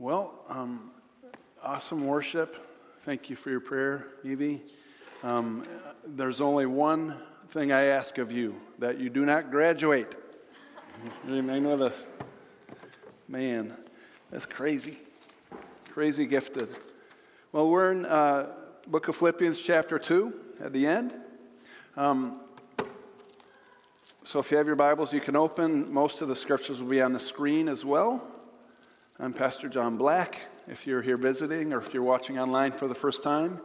Well, um, awesome worship. Thank you for your prayer, Evie. Um, there's only one thing I ask of you that you do not graduate. You may know this. Man, that's crazy. Crazy gifted. Well, we're in uh, book of Philippians, chapter 2, at the end. Um, so if you have your Bibles, you can open. Most of the scriptures will be on the screen as well. I'm Pastor John Black, if you're here visiting or if you're watching online for the first time.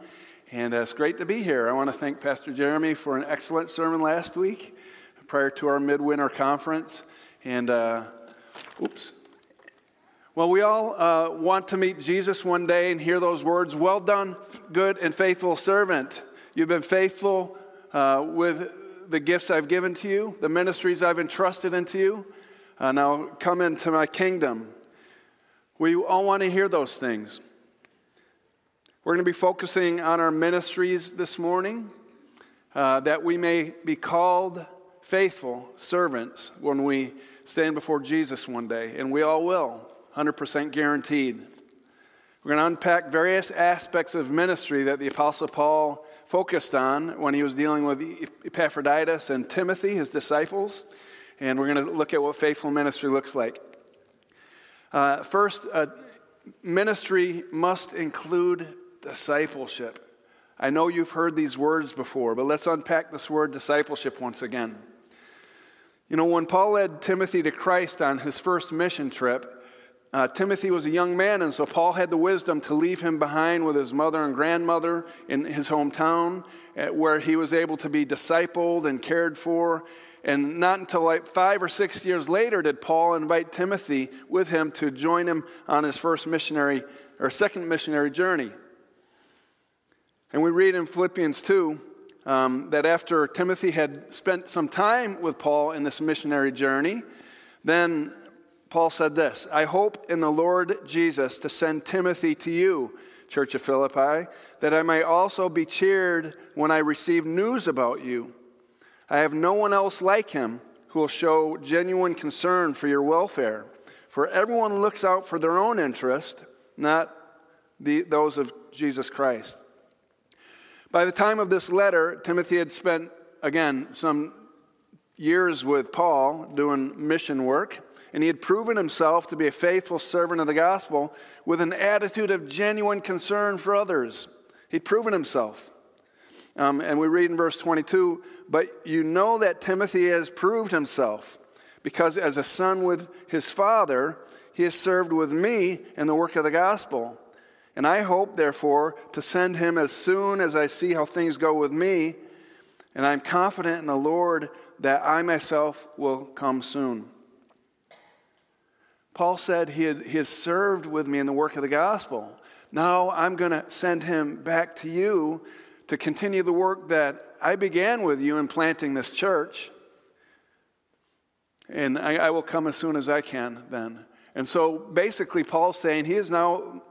And uh, it's great to be here. I want to thank Pastor Jeremy for an excellent sermon last week prior to our midwinter conference. And, uh, oops. Well, we all uh, want to meet Jesus one day and hear those words Well done, good and faithful servant. You've been faithful uh, with the gifts I've given to you, the ministries I've entrusted into you. Uh, now come into my kingdom. We all want to hear those things. We're going to be focusing on our ministries this morning uh, that we may be called faithful servants when we stand before Jesus one day, and we all will, 100% guaranteed. We're going to unpack various aspects of ministry that the Apostle Paul focused on when he was dealing with Epaphroditus and Timothy, his disciples, and we're going to look at what faithful ministry looks like. Uh, first, uh, ministry must include discipleship. I know you've heard these words before, but let's unpack this word discipleship once again. You know, when Paul led Timothy to Christ on his first mission trip, uh, Timothy was a young man, and so Paul had the wisdom to leave him behind with his mother and grandmother in his hometown, uh, where he was able to be discipled and cared for. And not until like five or six years later did Paul invite Timothy with him to join him on his first missionary or second missionary journey. And we read in Philippians 2 um, that after Timothy had spent some time with Paul in this missionary journey, then Paul said this I hope in the Lord Jesus to send Timothy to you, Church of Philippi, that I may also be cheered when I receive news about you. I have no one else like him who will show genuine concern for your welfare. For everyone looks out for their own interest, not the, those of Jesus Christ. By the time of this letter, Timothy had spent, again, some years with Paul doing mission work, and he had proven himself to be a faithful servant of the gospel with an attitude of genuine concern for others. He'd proven himself. Um, and we read in verse 22 But you know that Timothy has proved himself, because as a son with his father, he has served with me in the work of the gospel. And I hope, therefore, to send him as soon as I see how things go with me. And I'm confident in the Lord that I myself will come soon. Paul said he, had, he has served with me in the work of the gospel. Now I'm going to send him back to you to continue the work that I began with you in planting this church. And I, I, will come as soon as I can then. And so basically, Paul's saying he is now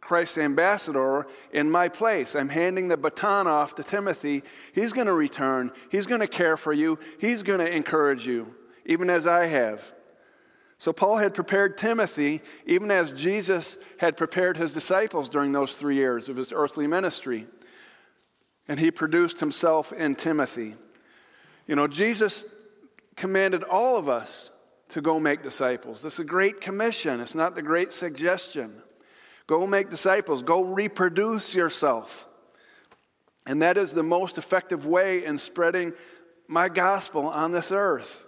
Christ's ambassador in my place. I'm handing the baton off to Timothy. He's going to return, he's going to care for you, he's going to encourage you, even as I have. So, Paul had prepared Timothy, even as Jesus had prepared his disciples during those three years of his earthly ministry and he produced himself in Timothy. You know, Jesus commanded all of us to go make disciples. This is a great commission, it's not the great suggestion. Go make disciples, go reproduce yourself. And that is the most effective way in spreading my gospel on this earth.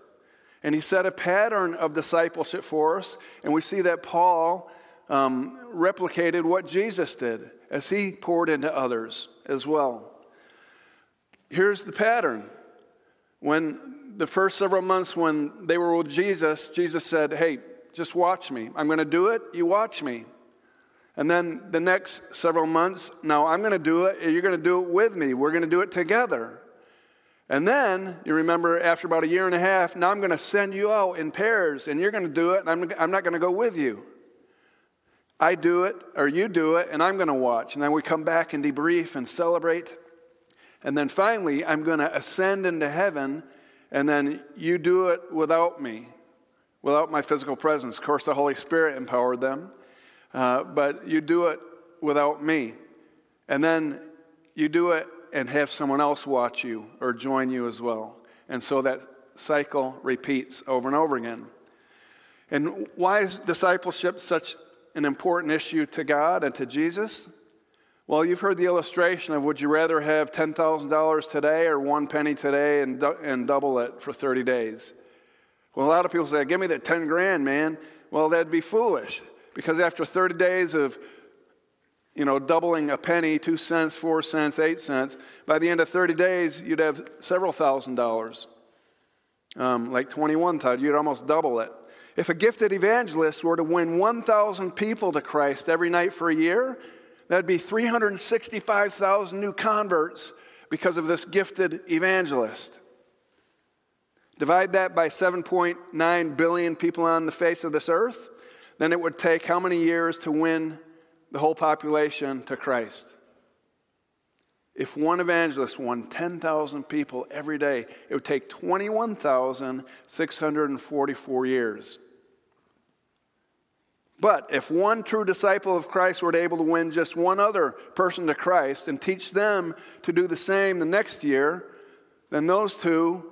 And he set a pattern of discipleship for us, and we see that Paul um, replicated what Jesus did as he poured into others as well. Here's the pattern. When the first several months when they were with Jesus, Jesus said, Hey, just watch me. I'm going to do it. You watch me. And then the next several months, now I'm going to do it. You're going to do it with me. We're going to do it together. And then you remember after about a year and a half, now I'm going to send you out in pairs and you're going to do it and I'm, I'm not going to go with you. I do it or you do it and I'm going to watch. And then we come back and debrief and celebrate. And then finally, I'm going to ascend into heaven, and then you do it without me, without my physical presence. Of course, the Holy Spirit empowered them. uh, but you do it without me. And then you do it and have someone else watch you or join you as well. And so that cycle repeats over and over again. And why is discipleship such an important issue to God and to Jesus? Well, you've heard the illustration of would you rather have $10,000 today or one penny today and, and double it for 30 days? Well, a lot of people say, give me that 10 grand, man. Well, that'd be foolish because after 30 days of you know, doubling a penny, two cents, four cents, eight cents, by the end of 30 days, you'd have several thousand dollars. Um, like 21,000, you'd almost double it. If a gifted evangelist were to win 1,000 people to Christ every night for a year, that'd be 365,000 new converts because of this gifted evangelist. Divide that by 7.9 billion people on the face of this earth, then it would take how many years to win the whole population to Christ? If one evangelist won 10,000 people every day, it would take 21,644 years. But if one true disciple of Christ were able to win just one other person to Christ and teach them to do the same the next year, then those two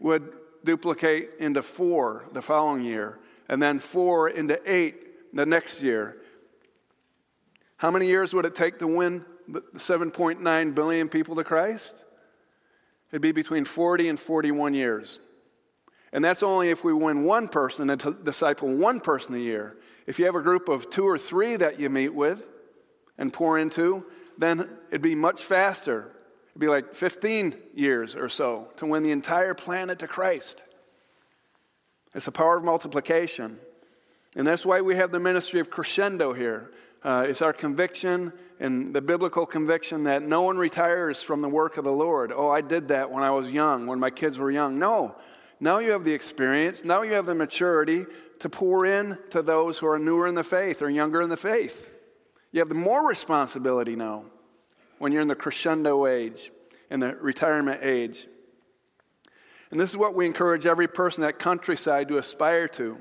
would duplicate into four the following year, and then four into eight the next year. How many years would it take to win the 7.9 billion people to Christ? It'd be between 40 and 41 years. And that's only if we win one person and disciple one person a year. If you have a group of two or three that you meet with and pour into, then it'd be much faster. It'd be like 15 years or so to win the entire planet to Christ. It's the power of multiplication. And that's why we have the ministry of crescendo here. Uh, it's our conviction and the biblical conviction that no one retires from the work of the Lord. Oh, I did that when I was young, when my kids were young. No. Now you have the experience, now you have the maturity to pour in to those who are newer in the faith or younger in the faith. You have the more responsibility now when you're in the crescendo age, in the retirement age. And this is what we encourage every person at Countryside to aspire to,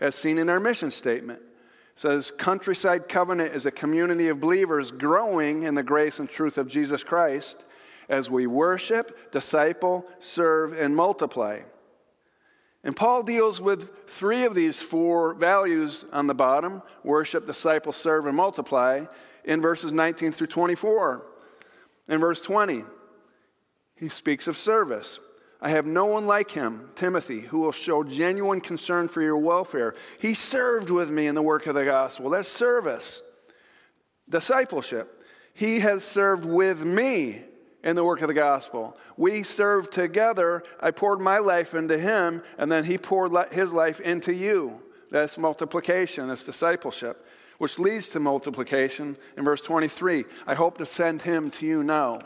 as seen in our mission statement. It says, Countryside Covenant is a community of believers growing in the grace and truth of Jesus Christ as we worship, disciple, serve, and multiply. And Paul deals with three of these four values on the bottom worship, disciple, serve, and multiply in verses 19 through 24. In verse 20, he speaks of service. I have no one like him, Timothy, who will show genuine concern for your welfare. He served with me in the work of the gospel. That's service. Discipleship. He has served with me in the work of the gospel. We served together. I poured my life into him, and then he poured his life into you. That's multiplication, that's discipleship, which leads to multiplication in verse 23. I hope to send him to you now.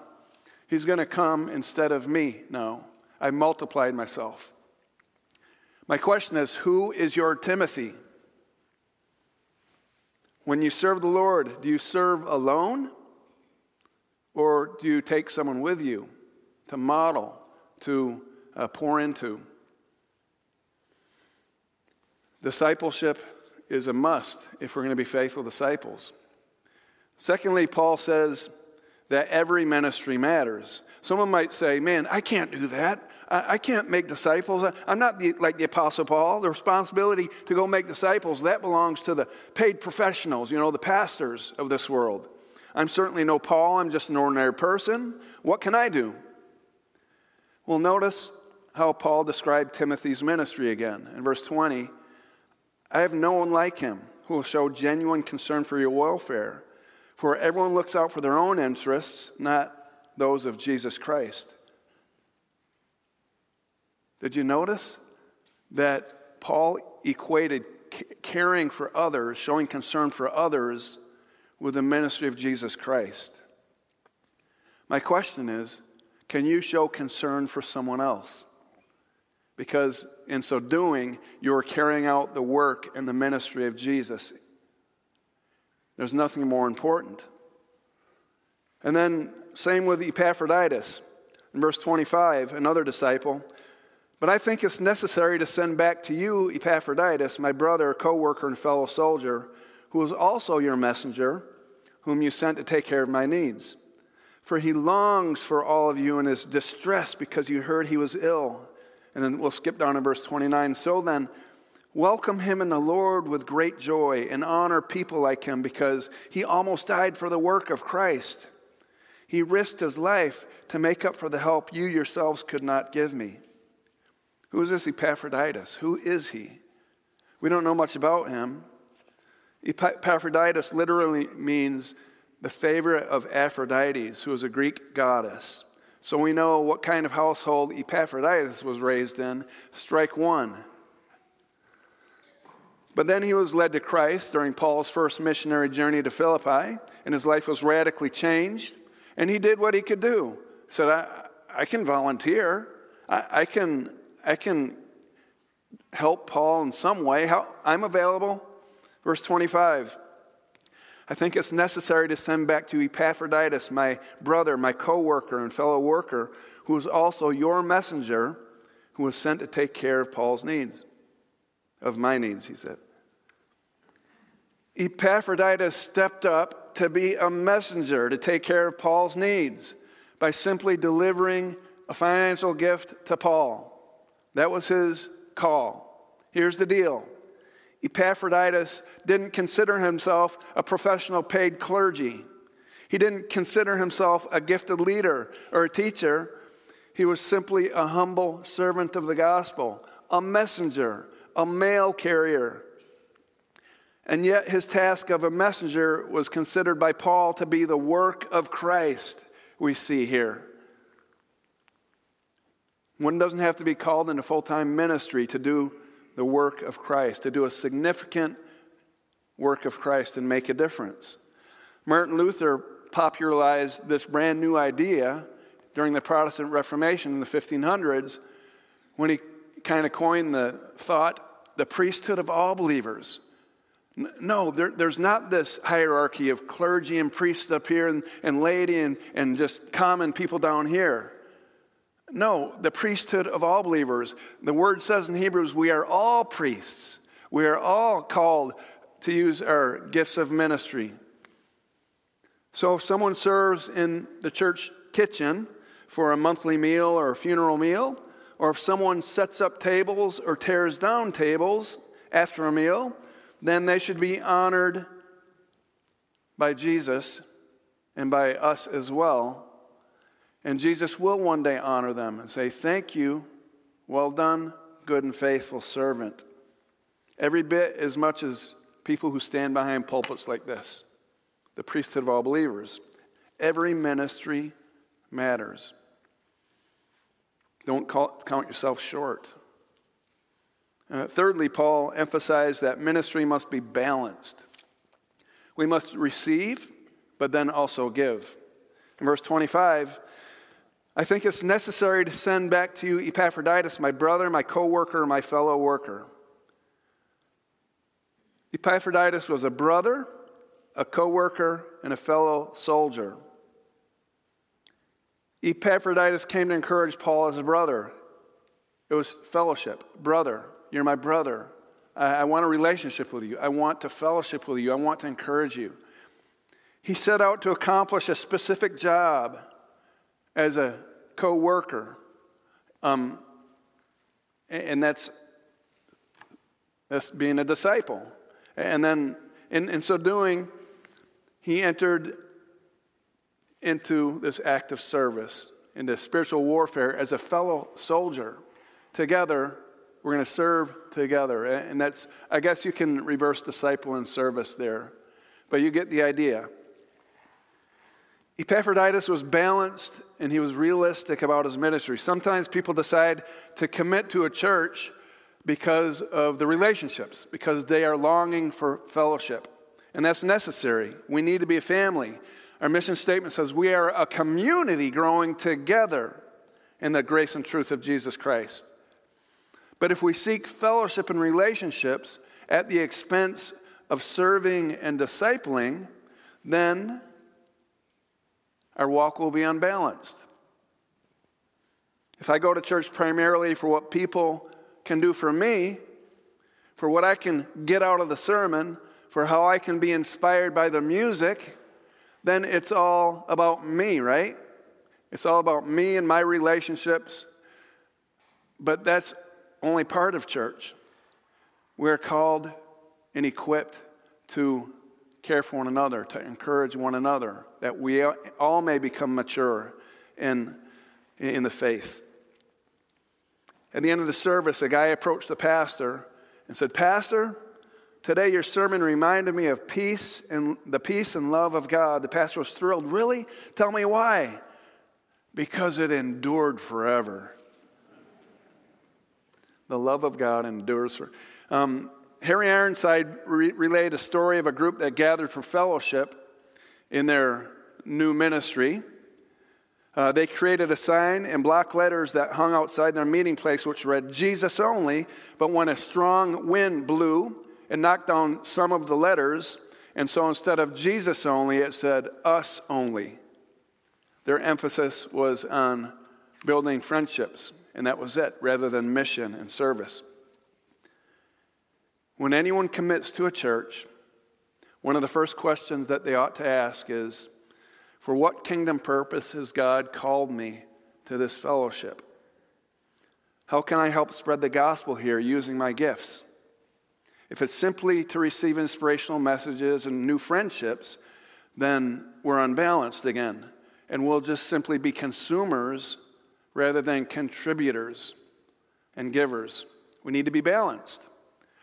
He's going to come instead of me now. I multiplied myself. My question is who is your Timothy? When you serve the Lord, do you serve alone? Or do you take someone with you to model, to uh, pour into? Discipleship is a must if we're going to be faithful disciples. Secondly, Paul says that every ministry matters. Someone might say, Man, I can't do that. I, can't make disciples. I'm not the, like the Apostle Paul. The responsibility to go make disciples, that belongs to the paid professionals, you know, the pastors of this world. I'm certainly no Paul, I'm just an ordinary person. What can I do? Well, notice how Paul described Timothy's ministry again. In verse 20, I have no one like him who will show genuine concern for your welfare, for everyone looks out for their own interests, not those of Jesus Christ. Did you notice that Paul equated caring for others, showing concern for others, with the ministry of Jesus Christ. My question is can you show concern for someone else? Because in so doing, you're carrying out the work and the ministry of Jesus. There's nothing more important. And then, same with Epaphroditus. In verse 25, another disciple. But I think it's necessary to send back to you, Epaphroditus, my brother, co worker, and fellow soldier who is also your messenger, whom you sent to take care of my needs. For he longs for all of you and is distressed because you heard he was ill. And then we'll skip down to verse 29. So then, welcome him in the Lord with great joy and honor people like him because he almost died for the work of Christ. He risked his life to make up for the help you yourselves could not give me. Who is this Epaphroditus? Who is he? We don't know much about him. Epaphroditus literally means the favorite of Aphrodites, who was a Greek goddess. So we know what kind of household Epaphroditus was raised in. Strike one. But then he was led to Christ during Paul's first missionary journey to Philippi, and his life was radically changed. And he did what he could do. He said, I, I can volunteer. I, I, can, I can help Paul in some way. How, I'm available. Verse 25. I think it's necessary to send back to Epaphroditus, my brother, my co worker, and fellow worker, who is also your messenger, who was sent to take care of Paul's needs, of my needs, he said. Epaphroditus stepped up to be a messenger to take care of Paul's needs by simply delivering a financial gift to Paul. That was his call. Here's the deal Epaphroditus didn't consider himself a professional paid clergy, he didn't consider himself a gifted leader or a teacher. He was simply a humble servant of the gospel, a messenger, a mail carrier and yet, his task of a messenger was considered by Paul to be the work of Christ, we see here. One doesn't have to be called into full time ministry to do the work of Christ, to do a significant work of Christ and make a difference. Martin Luther popularized this brand new idea during the Protestant Reformation in the 1500s when he kind of coined the thought the priesthood of all believers. No, there, there's not this hierarchy of clergy and priests up here and, and laity and, and just common people down here. No, the priesthood of all believers. The word says in Hebrews, we are all priests. We are all called to use our gifts of ministry. So if someone serves in the church kitchen for a monthly meal or a funeral meal, or if someone sets up tables or tears down tables after a meal, then they should be honored by Jesus and by us as well. And Jesus will one day honor them and say, Thank you, well done, good and faithful servant. Every bit as much as people who stand behind pulpits like this, the priesthood of all believers. Every ministry matters. Don't call, count yourself short. Uh, thirdly, Paul emphasized that ministry must be balanced. We must receive, but then also give. In verse 25, I think it's necessary to send back to you Epaphroditus, my brother, my co worker, my fellow worker. Epaphroditus was a brother, a co worker, and a fellow soldier. Epaphroditus came to encourage Paul as a brother. It was fellowship, brother. You're my brother. I, I want a relationship with you. I want to fellowship with you. I want to encourage you. He set out to accomplish a specific job as a co worker. Um, and that's, that's being a disciple. And then, in, in so doing, he entered into this act of service, into spiritual warfare as a fellow soldier. Together, we're going to serve together. And that's, I guess you can reverse disciple and service there, but you get the idea. Epaphroditus was balanced and he was realistic about his ministry. Sometimes people decide to commit to a church because of the relationships, because they are longing for fellowship. And that's necessary. We need to be a family. Our mission statement says we are a community growing together in the grace and truth of Jesus Christ. But if we seek fellowship and relationships at the expense of serving and discipling, then our walk will be unbalanced. If I go to church primarily for what people can do for me, for what I can get out of the sermon, for how I can be inspired by the music, then it's all about me, right? It's all about me and my relationships. But that's only part of church. We're called and equipped to care for one another, to encourage one another, that we all may become mature in, in the faith. At the end of the service, a guy approached the pastor and said, Pastor, today your sermon reminded me of peace and the peace and love of God. The pastor was thrilled. Really? Tell me why. Because it endured forever. The love of God endures for. Um, Harry Ironside re- relayed a story of a group that gathered for fellowship in their new ministry. Uh, they created a sign in block letters that hung outside their meeting place, which read Jesus only. But when a strong wind blew, it knocked down some of the letters. And so instead of Jesus only, it said us only. Their emphasis was on building friendships, and that was it, rather than mission and service. When anyone commits to a church, one of the first questions that they ought to ask is For what kingdom purpose has God called me to this fellowship? How can I help spread the gospel here using my gifts? If it's simply to receive inspirational messages and new friendships, then we're unbalanced again. And we'll just simply be consumers rather than contributors and givers. We need to be balanced.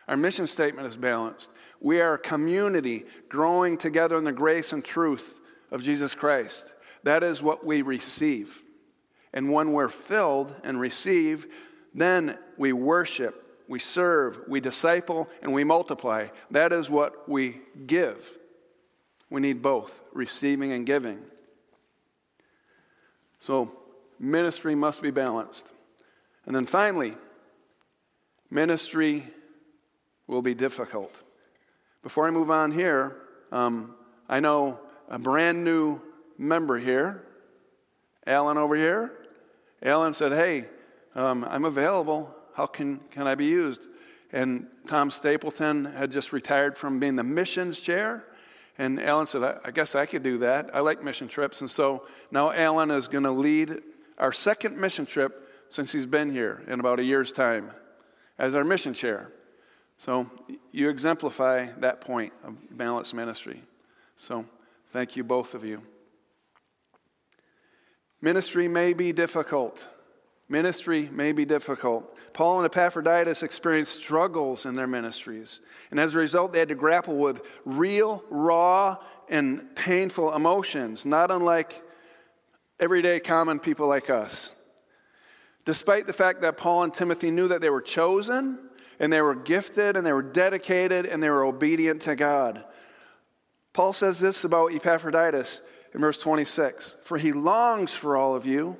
Our mission statement is balanced. We are a community growing together in the grace and truth of Jesus Christ. That is what we receive. And when we're filled and receive, then we worship, we serve, we disciple, and we multiply. That is what we give. We need both receiving and giving. So, ministry must be balanced. And then finally, ministry will be difficult. Before I move on here, um, I know a brand new member here, Alan over here. Alan said, Hey, um, I'm available. How can, can I be used? And Tom Stapleton had just retired from being the missions chair. And Alan said, I, I guess I could do that. I like mission trips. And so now Alan is going to lead our second mission trip since he's been here in about a year's time as our mission chair. So you exemplify that point of balanced ministry. So thank you, both of you. Ministry may be difficult. Ministry may be difficult. Paul and Epaphroditus experienced struggles in their ministries. And as a result, they had to grapple with real, raw, and painful emotions, not unlike everyday common people like us. Despite the fact that Paul and Timothy knew that they were chosen, and they were gifted and they were dedicated and they were obedient to God. Paul says this about Epaphroditus in verse 26 For he longs for all of you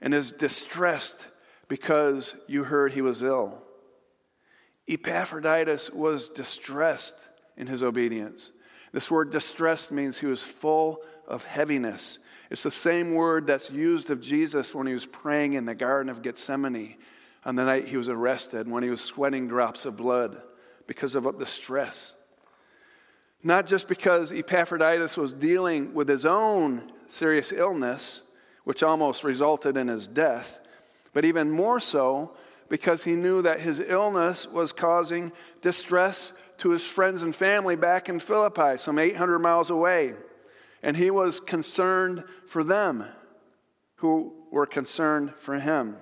and is distressed because you heard he was ill. Epaphroditus was distressed in his obedience. This word distressed means he was full of heaviness. It's the same word that's used of Jesus when he was praying in the Garden of Gethsemane on the night he was arrested when he was sweating drops of blood because of the stress. Not just because Epaphroditus was dealing with his own serious illness, which almost resulted in his death, but even more so because he knew that his illness was causing distress to his friends and family back in Philippi, some 800 miles away. And he was concerned for them who were concerned for him.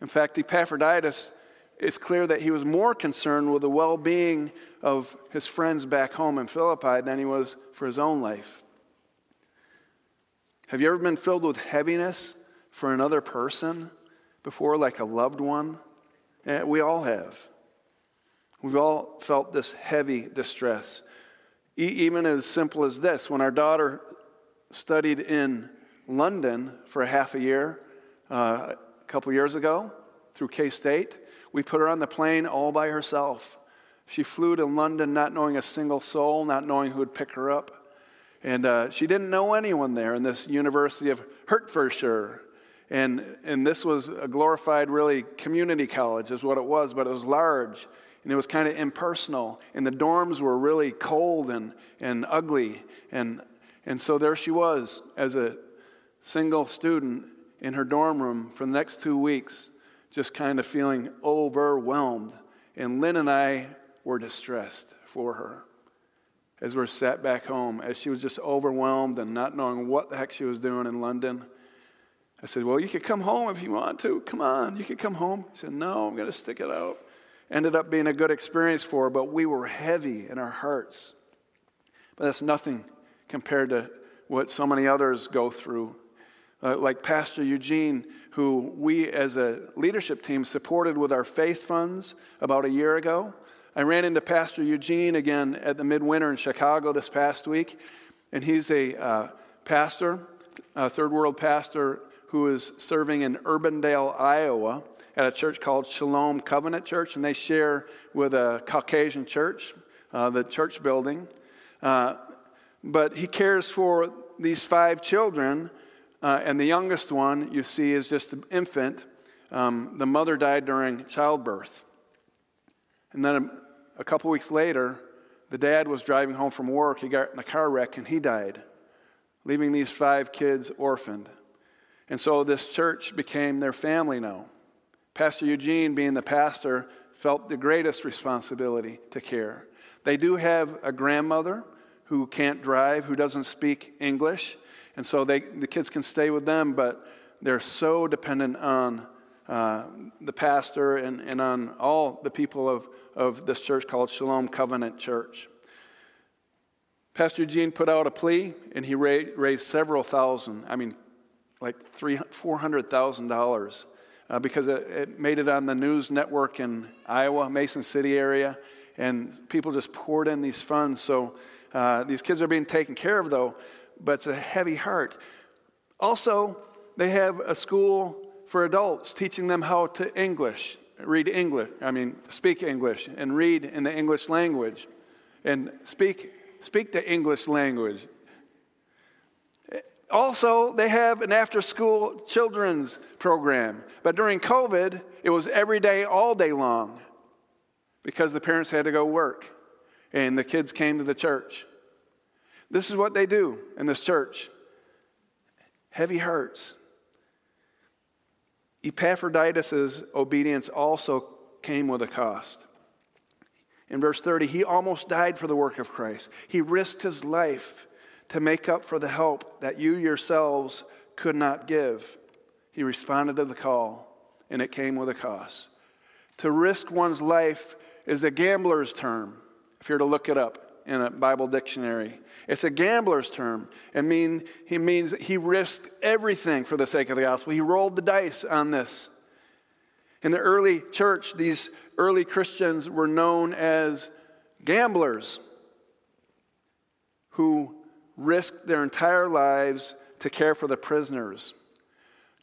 In fact, Epaphroditus, it's clear that he was more concerned with the well being of his friends back home in Philippi than he was for his own life. Have you ever been filled with heaviness for another person before, like a loved one? Yeah, we all have. We've all felt this heavy distress. E- even as simple as this when our daughter studied in London for half a year, uh, couple years ago through K State. We put her on the plane all by herself. She flew to London not knowing a single soul, not knowing who would pick her up. And uh, she didn't know anyone there in this University of Hertfordshire. And, and this was a glorified, really, community college, is what it was, but it was large. and it was kind of impersonal, and the dorms were really cold and, and ugly. And, and so there she was as a single student in her dorm room for the next two weeks, just kind of feeling overwhelmed. And Lynn and I were distressed for her as we are sat back home, as she was just overwhelmed and not knowing what the heck she was doing in London. I said, Well, you could come home if you want to. Come on, you could come home. She said, No, I'm going to stick it out. Ended up being a good experience for her, but we were heavy in our hearts. But that's nothing compared to what so many others go through. Uh, like Pastor Eugene, who we as a leadership team supported with our faith funds about a year ago. I ran into Pastor Eugene again at the midwinter in Chicago this past week, and he's a uh, pastor, a third world pastor who is serving in Urbandale, Iowa, at a church called Shalom Covenant Church, and they share with a Caucasian church, uh, the church building. Uh, but he cares for these five children, uh, and the youngest one you see is just an infant. Um, the mother died during childbirth. And then a, a couple weeks later, the dad was driving home from work. He got in a car wreck and he died, leaving these five kids orphaned. And so this church became their family now. Pastor Eugene, being the pastor, felt the greatest responsibility to care. They do have a grandmother who can't drive, who doesn't speak English, and so they, the kids can stay with them, but they're so dependent on uh, the pastor and, and on all the people of, of this church called Shalom Covenant Church. Pastor Eugene put out a plea, and he raised several thousand, I mean, like three, $400,000 uh, because it, it, made it on the news network in Iowa, Mason City area, and people just poured in these funds. So uh, these kids are being taken care of, though, but it's a heavy heart. Also, they have a school for adults teaching them how to English, read English, I mean, speak English, and read in the English language, and speak, speak the English language. Also, they have an after school children's program. But during COVID, it was every day, all day long because the parents had to go work and the kids came to the church. This is what they do in this church heavy hearts. Epaphroditus' obedience also came with a cost. In verse 30, he almost died for the work of Christ. He risked his life to make up for the help that you yourselves could not give. He responded to the call, and it came with a cost. To risk one's life is a gambler's term, if you're to look it up in a Bible dictionary. It's a gambler's term. It mean, he means he risked everything for the sake of the gospel. He rolled the dice on this. In the early church, these early Christians were known as gamblers who risked their entire lives to care for the prisoners,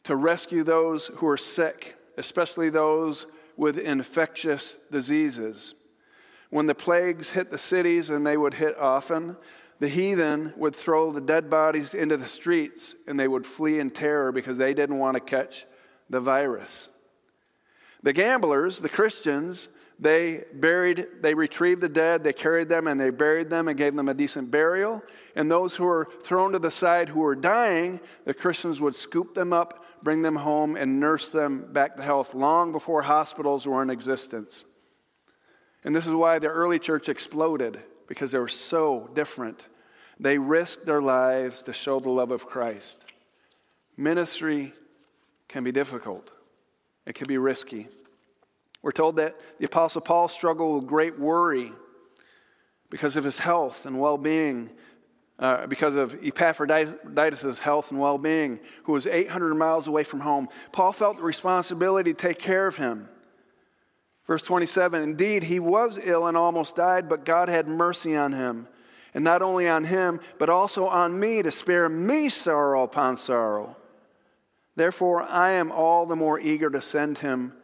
to rescue those who are sick, especially those with infectious diseases. When the plagues hit the cities, and they would hit often, the heathen would throw the dead bodies into the streets and they would flee in terror because they didn't want to catch the virus. The gamblers, the Christians, they buried, they retrieved the dead, they carried them and they buried them and gave them a decent burial. And those who were thrown to the side who were dying, the Christians would scoop them up, bring them home, and nurse them back to health long before hospitals were in existence. And this is why the early church exploded, because they were so different. They risked their lives to show the love of Christ. Ministry can be difficult, it can be risky. We're told that the Apostle Paul struggled with great worry because of his health and well being, uh, because of Epaphroditus' health and well being, who was 800 miles away from home. Paul felt the responsibility to take care of him. Verse 27 Indeed, he was ill and almost died, but God had mercy on him. And not only on him, but also on me to spare me sorrow upon sorrow. Therefore, I am all the more eager to send him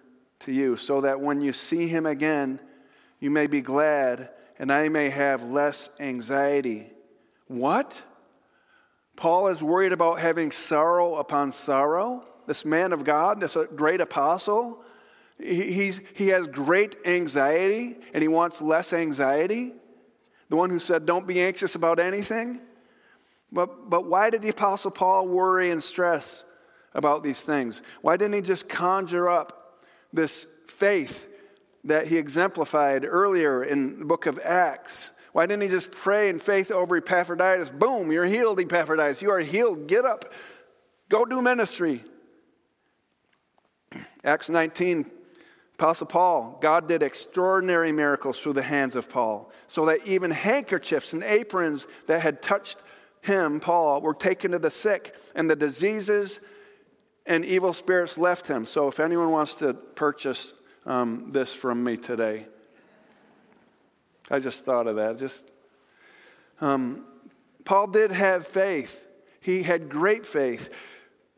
to you, so that when you see him again, you may be glad and I may have less anxiety. What? Paul is worried about having sorrow upon sorrow? This man of God, this great apostle? He, he's, he has great anxiety and he wants less anxiety. The one who said, Don't be anxious about anything. But, but why did the Apostle Paul worry and stress about these things? Why didn't he just conjure up this faith that he exemplified earlier in the book of Acts? Why didn't he just pray in faith over Epaphroditus? Boom, you're healed, Epaphroditus. You are healed. Get up. Go do ministry. Acts 19, Apostle Paul, God did extraordinary miracles through the hands of Paul, so that even handkerchiefs and aprons that had touched him, Paul, were taken to the sick, and the diseases and evil spirits left him. So if anyone wants to purchase um, this from me today, I just thought of that. Just um, Paul did have faith. He had great faith.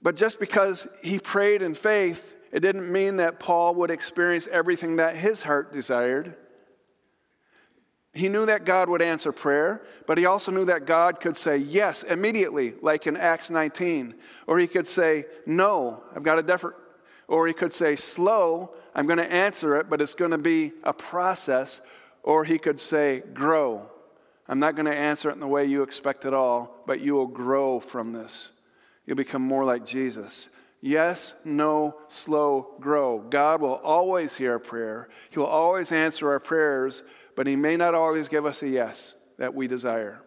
But just because he prayed in faith, it didn't mean that Paul would experience everything that his heart desired. He knew that God would answer prayer, but he also knew that God could say yes immediately, like in Acts 19. Or he could say, no, I've got a different. Or he could say, slow, I'm going to answer it, but it's going to be a process. Or he could say, grow. I'm not going to answer it in the way you expect at all, but you will grow from this. You'll become more like Jesus. Yes, no, slow, grow. God will always hear our prayer. He will always answer our prayers, but He may not always give us a yes that we desire.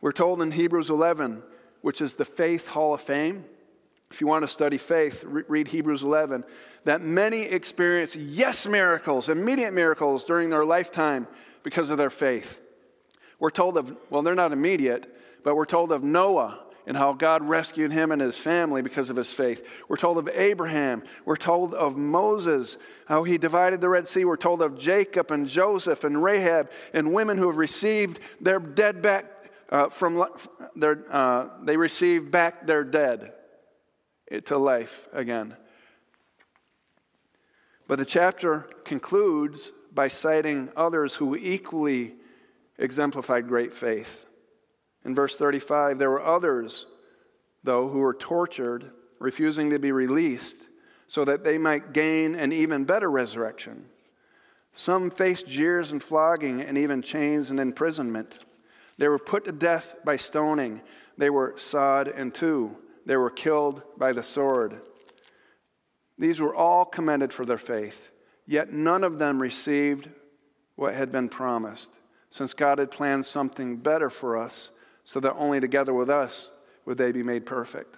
We're told in Hebrews 11, which is the Faith Hall of Fame, if you want to study faith, read Hebrews 11, that many experience yes miracles, immediate miracles during their lifetime because of their faith. We're told of, well, they're not immediate, but we're told of Noah and how God rescued him and his family because of his faith. We're told of Abraham. We're told of Moses, how he divided the Red Sea. We're told of Jacob and Joseph and Rahab and women who have received their dead back uh, from their, uh, they received back their dead to life again. But the chapter concludes by citing others who equally exemplified great faith. In verse 35, there were others, though, who were tortured, refusing to be released, so that they might gain an even better resurrection. Some faced jeers and flogging, and even chains and imprisonment. They were put to death by stoning. They were sawed in two they were killed by the sword. These were all commended for their faith, yet none of them received what had been promised, since God had planned something better for us, so that only together with us would they be made perfect.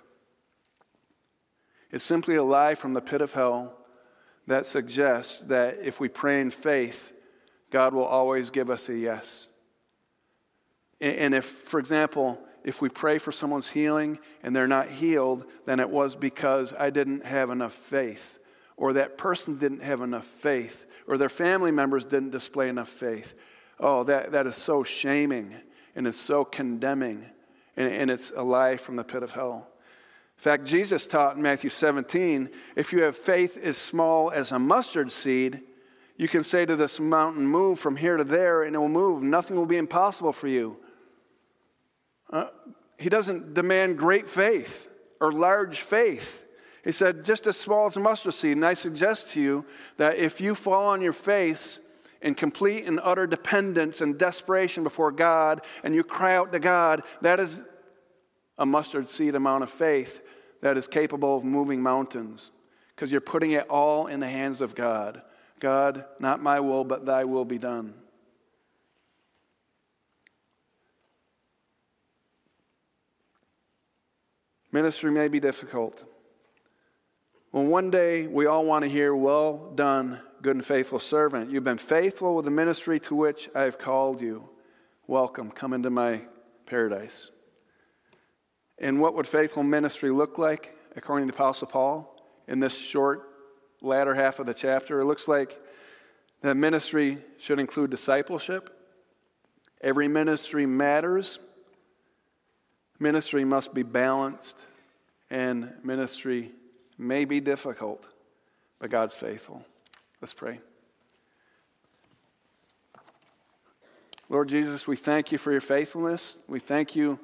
It's simply a lie from the pit of hell that suggests that if we pray in faith, God will always give us a yes. And if, for example, if we pray for someone's healing and they're not healed, then it was because I didn't have enough faith, or that person didn't have enough faith, or their family members didn't display enough faith. Oh, that, that is so shaming and it's so condemning, and, and it's a lie from the pit of hell. In fact, Jesus taught in Matthew 17 if you have faith as small as a mustard seed, you can say to this mountain, Move from here to there, and it will move. Nothing will be impossible for you. Uh, he doesn't demand great faith or large faith. He said, just as small as a mustard seed. And I suggest to you that if you fall on your face in complete and utter dependence and desperation before God and you cry out to God, that is a mustard seed amount of faith that is capable of moving mountains because you're putting it all in the hands of God. God, not my will, but thy will be done. Ministry may be difficult. Well, one day we all want to hear, Well done, good and faithful servant. You've been faithful with the ministry to which I have called you. Welcome, come into my paradise. And what would faithful ministry look like, according to the Apostle Paul, in this short latter half of the chapter? It looks like that ministry should include discipleship. Every ministry matters. Ministry must be balanced, and ministry may be difficult, but God's faithful. Let's pray. Lord Jesus, we thank you for your faithfulness. We thank you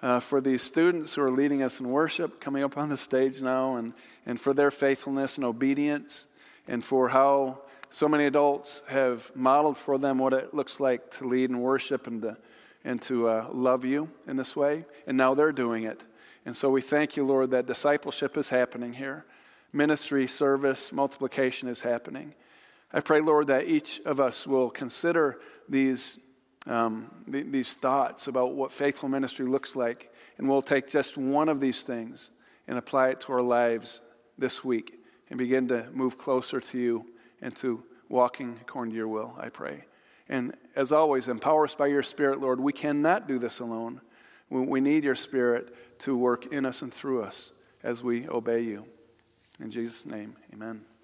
uh, for these students who are leading us in worship, coming up on the stage now, and, and for their faithfulness and obedience, and for how so many adults have modeled for them what it looks like to lead in worship and to, and to uh, love you in this way. And now they're doing it. And so we thank you, Lord, that discipleship is happening here. Ministry, service, multiplication is happening. I pray, Lord, that each of us will consider these, um, th- these thoughts about what faithful ministry looks like, and we'll take just one of these things and apply it to our lives this week and begin to move closer to you and to walking according to your will, I pray. And as always, empower us by your Spirit, Lord. We cannot do this alone. We need your Spirit to work in us and through us as we obey you. In Jesus' name, amen.